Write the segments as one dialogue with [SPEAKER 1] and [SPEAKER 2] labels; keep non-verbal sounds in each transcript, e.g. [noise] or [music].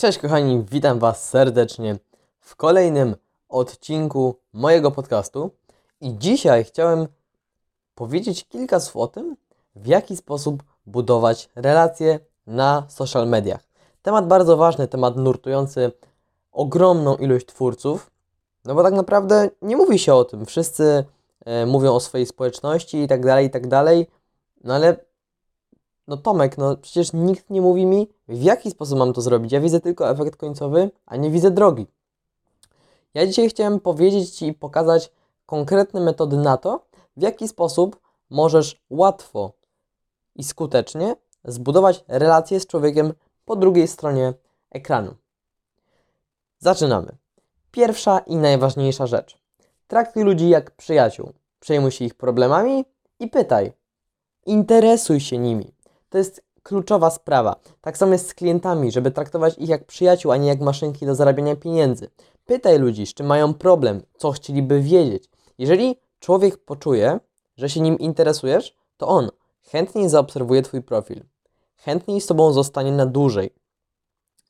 [SPEAKER 1] Cześć kochani, witam Was serdecznie w kolejnym odcinku mojego podcastu. I dzisiaj chciałem powiedzieć kilka słów o tym, w jaki sposób budować relacje na social mediach. Temat bardzo ważny, temat nurtujący ogromną ilość twórców, no bo tak naprawdę nie mówi się o tym. Wszyscy e, mówią o swojej społeczności i tak dalej, i tak dalej, no ale no Tomek, no przecież nikt nie mówi mi, w jaki sposób mam to zrobić. Ja widzę tylko efekt końcowy, a nie widzę drogi. Ja dzisiaj chciałem powiedzieć Ci i pokazać konkretne metody na to, w jaki sposób możesz łatwo i skutecznie zbudować relacje z człowiekiem po drugiej stronie ekranu. Zaczynamy. Pierwsza i najważniejsza rzecz. Traktuj ludzi jak przyjaciół. Przejmuj się ich problemami i pytaj. Interesuj się nimi. To jest kluczowa sprawa. Tak samo jest z klientami, żeby traktować ich jak przyjaciół, a nie jak maszynki do zarabiania pieniędzy. Pytaj ludzi, z czym mają problem, co chcieliby wiedzieć. Jeżeli człowiek poczuje, że się nim interesujesz, to on chętniej zaobserwuje Twój profil, chętniej z Tobą zostanie na dłużej,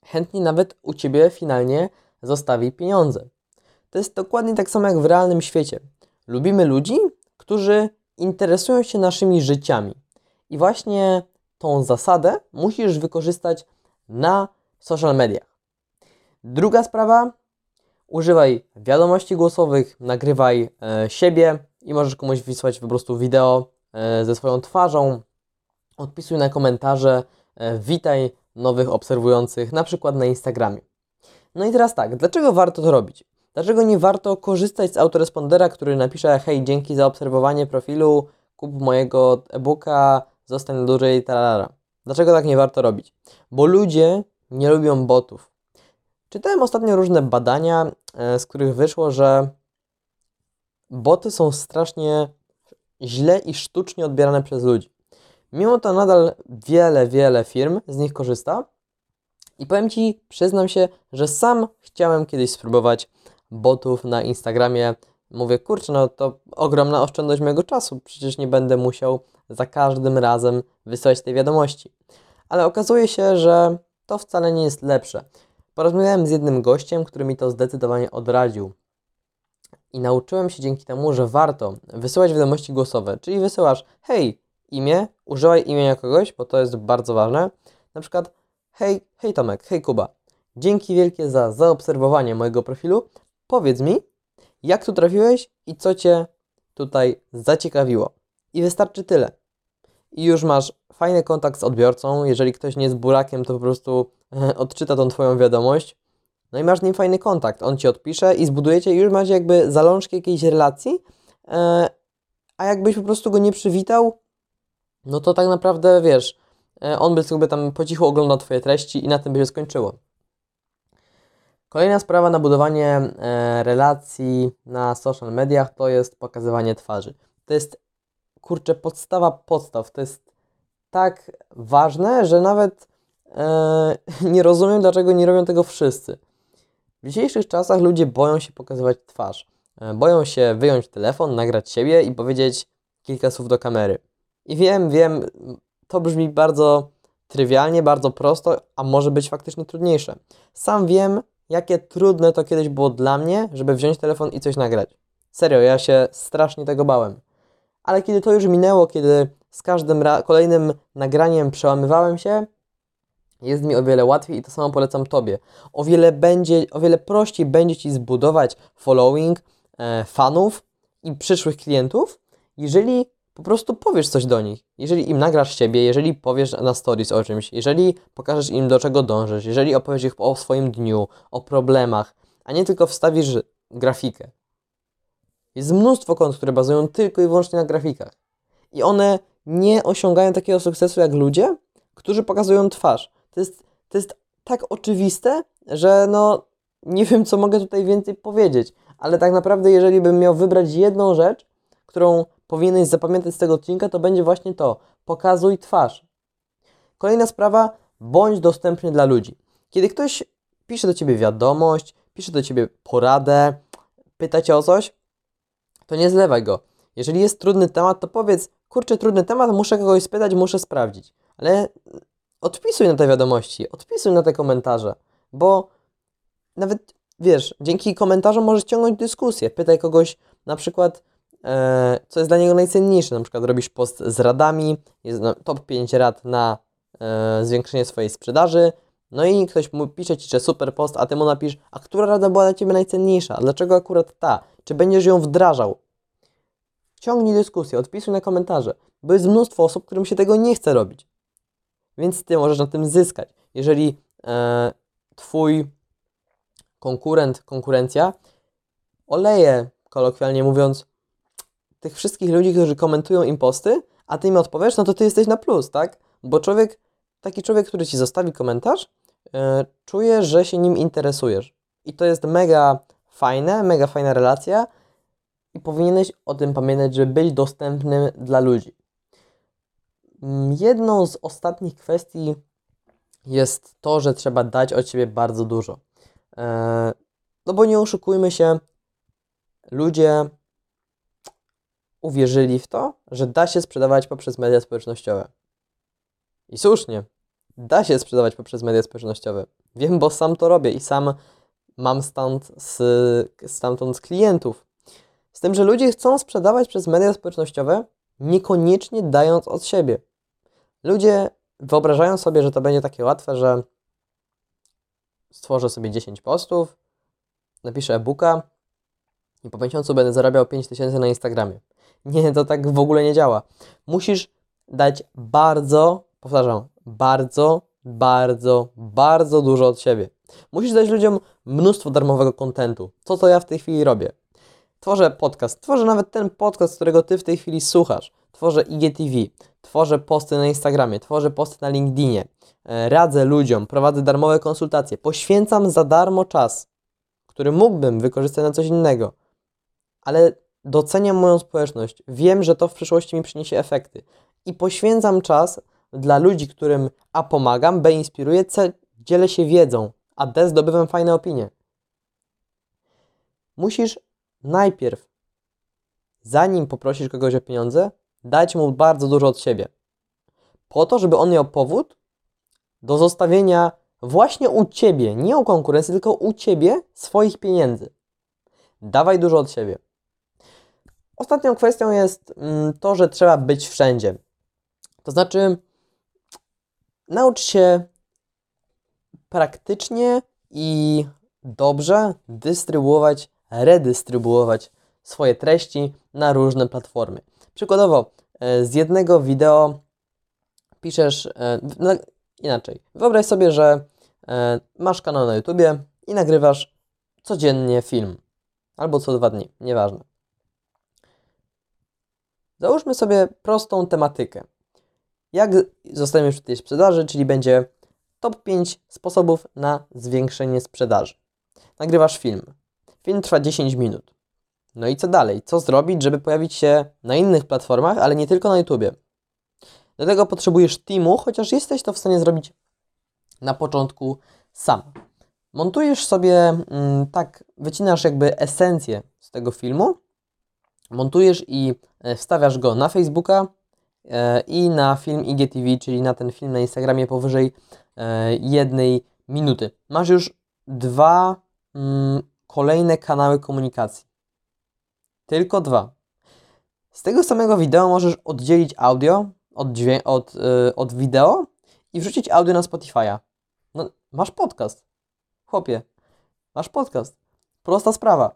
[SPEAKER 1] chętniej nawet u Ciebie finalnie zostawi pieniądze. To jest dokładnie tak samo jak w realnym świecie. Lubimy ludzi, którzy interesują się naszymi życiami. I właśnie tą zasadę musisz wykorzystać na social mediach. Druga sprawa, używaj wiadomości głosowych, nagrywaj e, siebie i możesz komuś wysłać po prostu wideo e, ze swoją twarzą. Odpisuj na komentarze, e, witaj nowych obserwujących, na przykład na Instagramie. No i teraz tak, dlaczego warto to robić? Dlaczego nie warto korzystać z autorespondera, który napisze hej, dzięki za obserwowanie profilu, kup mojego e-booka, zostań dłużej, talara. Dlaczego tak nie warto robić? Bo ludzie nie lubią botów. Czytałem ostatnio różne badania, e, z których wyszło, że boty są strasznie źle i sztucznie odbierane przez ludzi. Mimo to nadal wiele, wiele firm z nich korzysta. I powiem Ci, przyznam się, że sam chciałem kiedyś spróbować botów na Instagramie. Mówię, kurczę, no to ogromna oszczędność mojego czasu. Przecież nie będę musiał za każdym razem wysyłać tej wiadomości. Ale okazuje się, że to wcale nie jest lepsze. Porozmawiałem z jednym gościem, który mi to zdecydowanie odradził. I nauczyłem się dzięki temu, że warto wysyłać wiadomości głosowe, czyli wysyłasz hej, imię, używaj imienia kogoś, bo to jest bardzo ważne. Na przykład hej, hej Tomek, hej Kuba. Dzięki wielkie za zaobserwowanie mojego profilu. Powiedz mi, jak tu trafiłeś i co Cię tutaj zaciekawiło. I wystarczy tyle. I już masz fajny kontakt z odbiorcą. Jeżeli ktoś nie jest burakiem, to po prostu [laughs] odczyta tą Twoją wiadomość. No i masz z nim fajny kontakt. On Ci odpisze i zbudujecie, już macie jakby zalążki jakiejś relacji. E, a jakbyś po prostu go nie przywitał, no to tak naprawdę wiesz, e, on by sobie tam po cichu oglądał Twoje treści i na tym by się skończyło. Kolejna sprawa na budowanie e, relacji na social mediach to jest pokazywanie twarzy. To jest kurczę, podstawa podstaw. To jest tak ważne, że nawet e, [laughs] nie rozumiem, dlaczego nie robią tego wszyscy. W dzisiejszych czasach ludzie boją się pokazywać twarz. E, boją się wyjąć telefon, nagrać siebie i powiedzieć kilka słów do kamery. I wiem, wiem, to brzmi bardzo trywialnie, bardzo prosto, a może być faktycznie trudniejsze. Sam wiem, jakie trudne to kiedyś było dla mnie, żeby wziąć telefon i coś nagrać. Serio, ja się strasznie tego bałem ale kiedy to już minęło, kiedy z każdym kolejnym nagraniem przełamywałem się, jest mi o wiele łatwiej i to samo polecam Tobie. O wiele, będzie, o wiele prościej będzie Ci zbudować following, e, fanów i przyszłych klientów, jeżeli po prostu powiesz coś do nich. Jeżeli im nagrasz siebie, jeżeli powiesz na stories o czymś, jeżeli pokażesz im do czego dążysz, jeżeli opowiesz ich o swoim dniu, o problemach, a nie tylko wstawisz grafikę. Jest mnóstwo kont, które bazują tylko i wyłącznie na grafikach. I one nie osiągają takiego sukcesu jak ludzie, którzy pokazują twarz. To jest, to jest tak oczywiste, że no nie wiem, co mogę tutaj więcej powiedzieć. Ale tak naprawdę, jeżeli bym miał wybrać jedną rzecz, którą powinieneś zapamiętać z tego odcinka, to będzie właśnie to. Pokazuj twarz. Kolejna sprawa, bądź dostępny dla ludzi. Kiedy ktoś pisze do ciebie wiadomość, pisze do ciebie poradę, pyta cię o coś, to nie zlewaj go. Jeżeli jest trudny temat, to powiedz, kurczę, trudny temat, muszę kogoś spytać, muszę sprawdzić. Ale odpisuj na te wiadomości, odpisuj na te komentarze. bo nawet wiesz, dzięki komentarzom możesz ciągnąć dyskusję. Pytaj kogoś na przykład, e, co jest dla niego najcenniejsze. Na przykład robisz post z radami, jest top 5 rad na e, zwiększenie swojej sprzedaży. No i ktoś mu pisze ci, że super post, a ty mu napisz, a która rada była dla ciebie najcenniejsza? A dlaczego akurat ta? Czy będziesz ją wdrażał? Ciągnij dyskusję, odpisuj na komentarze, bo jest mnóstwo osób, którym się tego nie chce robić. Więc ty możesz na tym zyskać. Jeżeli e, twój konkurent, konkurencja oleje, kolokwialnie mówiąc, tych wszystkich ludzi, którzy komentują im posty, a ty im odpowiesz, no to ty jesteś na plus, tak? Bo człowiek, taki człowiek, który ci zostawi komentarz, e, czuje, że się nim interesujesz. I to jest mega fajne, mega fajna relacja i powinieneś o tym pamiętać, żeby być dostępnym dla ludzi. Mm, Jedną z ostatnich kwestii jest to, że trzeba dać od siebie bardzo dużo. E, No bo nie oszukujmy się, ludzie uwierzyli w to, że da się sprzedawać poprzez media społecznościowe. I słusznie, da się sprzedawać poprzez media społecznościowe. Wiem, bo sam to robię i sam mam stąd z, stamtąd z klientów. Z tym, że ludzie chcą sprzedawać przez media społecznościowe, niekoniecznie dając od siebie. Ludzie wyobrażają sobie, że to będzie takie łatwe, że stworzę sobie 10 postów, napiszę e-booka i po miesiącu będę zarabiał 5000 na Instagramie. Nie, to tak w ogóle nie działa. Musisz dać bardzo, powtarzam, bardzo, bardzo, bardzo dużo od siebie. Musisz dać ludziom mnóstwo darmowego kontentu. To, co ja w tej chwili robię. Tworzę podcast, tworzę nawet ten podcast, którego Ty w tej chwili słuchasz. Tworzę IGTV, tworzę posty na Instagramie, tworzę posty na LinkedInie, e, radzę ludziom, prowadzę darmowe konsultacje, poświęcam za darmo czas, który mógłbym wykorzystać na coś innego, ale doceniam moją społeczność, wiem, że to w przyszłości mi przyniesie efekty. I poświęcam czas dla ludzi, którym A pomagam, B inspiruję, C dzielę się wiedzą, a D zdobywam fajne opinie. Musisz najpierw, zanim poprosisz kogoś o pieniądze, dać mu bardzo dużo od siebie. Po to, żeby on miał powód do zostawienia właśnie u ciebie, nie u konkurencji, tylko u ciebie swoich pieniędzy. Dawaj dużo od siebie. Ostatnią kwestią jest mm, to, że trzeba być wszędzie. To znaczy, naucz się praktycznie i dobrze dystrybuować, redystrybuować swoje treści na różne platformy. Przykładowo, e, z jednego wideo piszesz e, no, inaczej. Wyobraź sobie, że e, masz kanał na YouTubie i nagrywasz codziennie film albo co dwa dni, nieważne. Załóżmy sobie prostą tematykę. Jak zostaniesz w tej sprzedaży, czyli będzie top 5 sposobów na zwiększenie sprzedaży. Nagrywasz film. Film trwa 10 minut. No i co dalej? Co zrobić, żeby pojawić się na innych platformach, ale nie tylko na YouTubie? Do tego potrzebujesz teamu, chociaż jesteś to w stanie zrobić na początku sam. Montujesz sobie, mm, tak, wycinasz jakby esencję z tego filmu, montujesz i e, wstawiasz go na Facebooka i na film IGTV, czyli na ten film na Instagramie powyżej e, jednej minuty. Masz już dwa mm, kolejne kanały komunikacji. Tylko dwa. Z tego samego wideo możesz oddzielić audio od, dźwię- od, y, od wideo i wrzucić audio na Spotify'a. No, masz podcast. Chłopie, masz podcast. Prosta sprawa.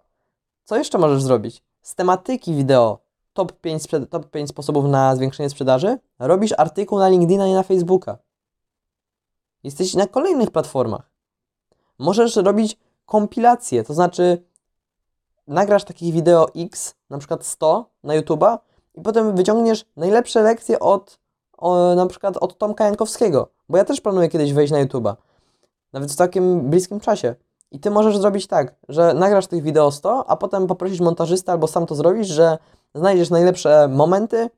[SPEAKER 1] Co jeszcze możesz zrobić? Z tematyki wideo top 5, sprzed- top 5 sposobów na zwiększenie sprzedaży robisz artykuł na LinkedIna i na Facebooka. Jesteś na kolejnych platformach. Możesz robić kompilacje, to znaczy nagrasz takich wideo X, na przykład 100 na YouTube'a i potem wyciągniesz najlepsze lekcje od o, na przykład od Tomka Jankowskiego, bo ja też planuję kiedyś wejść na YouTube'a, nawet w takim bliskim czasie. I ty możesz zrobić tak, że nagrasz tych wideo 100, a potem poprosisz montażystę albo sam to zrobisz, że znajdziesz najlepsze momenty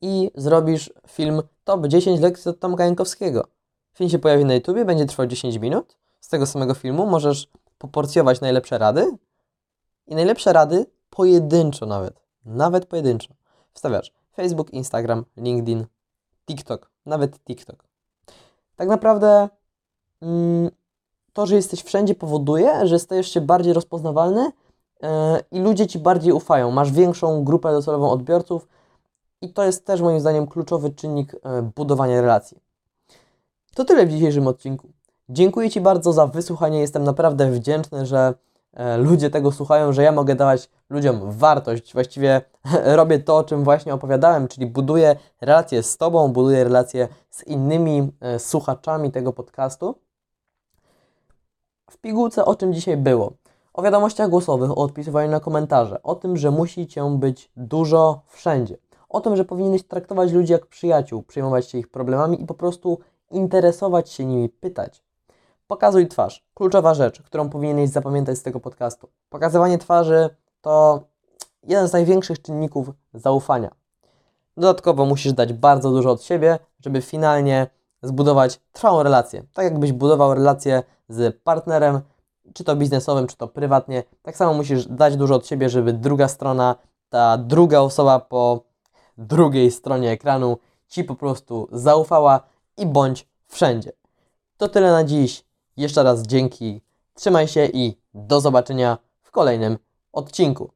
[SPEAKER 1] i zrobisz film top 10 lekcji od Tomka Jankowskiego. Film się pojawi na YouTubie, będzie trwał 10 minut. Z tego samego filmu możesz poporcjować najlepsze rady i najlepsze rady pojedynczo nawet, nawet pojedynczo. Wstawiasz Facebook, Instagram, LinkedIn, TikTok, nawet TikTok. Tak naprawdę mm, to, że jesteś wszędzie powoduje, że stajesz się bardziej rozpoznawalny e, i ludzie ci bardziej ufają. Masz większą grupę docelową odbiorców i to jest też moim zdaniem kluczowy czynnik e, budowania relacji. To tyle w dzisiejszym odcinku. Dziękuję Ci bardzo za wysłuchanie. Jestem naprawdę wdzięczny, że e, ludzie tego słuchają, że ja mogę dawać ludziom wartość. Właściwie [laughs] robię to, o czym właśnie opowiadałem, czyli buduję relacje z Tobą, buduję relacje z innymi słuchaczami tego podcastu. W pigułce o czym dzisiaj było? O wiadomościach głosowych, o odpisywaniu na komentarze, o tym, że musi Cię być dużo wszędzie, o tym, że powinieneś traktować ludzi jak przyjaciół, przejmować się ich problemami i po prostu interesować się nimi, pytać. Pokazuj twarz. Kluczowa rzecz, którą powinieneś zapamiętać z tego podcastu. Pokazywanie twarzy to jeden z największych czynników zaufania. Dodatkowo musisz dać bardzo dużo od siebie, żeby finalnie zbudować trwałą relację. Tak jakbyś budował relację z partnerem, czy to biznesowym, czy to prywatnie. Tak samo musisz dać dużo od siebie, żeby druga strona, ta druga osoba po drugiej stronie ekranu ci po prostu zaufała i bądź wszędzie. To tyle na dziś. Jeszcze raz dzięki. Trzymaj się i do zobaczenia w kolejnym odcinku.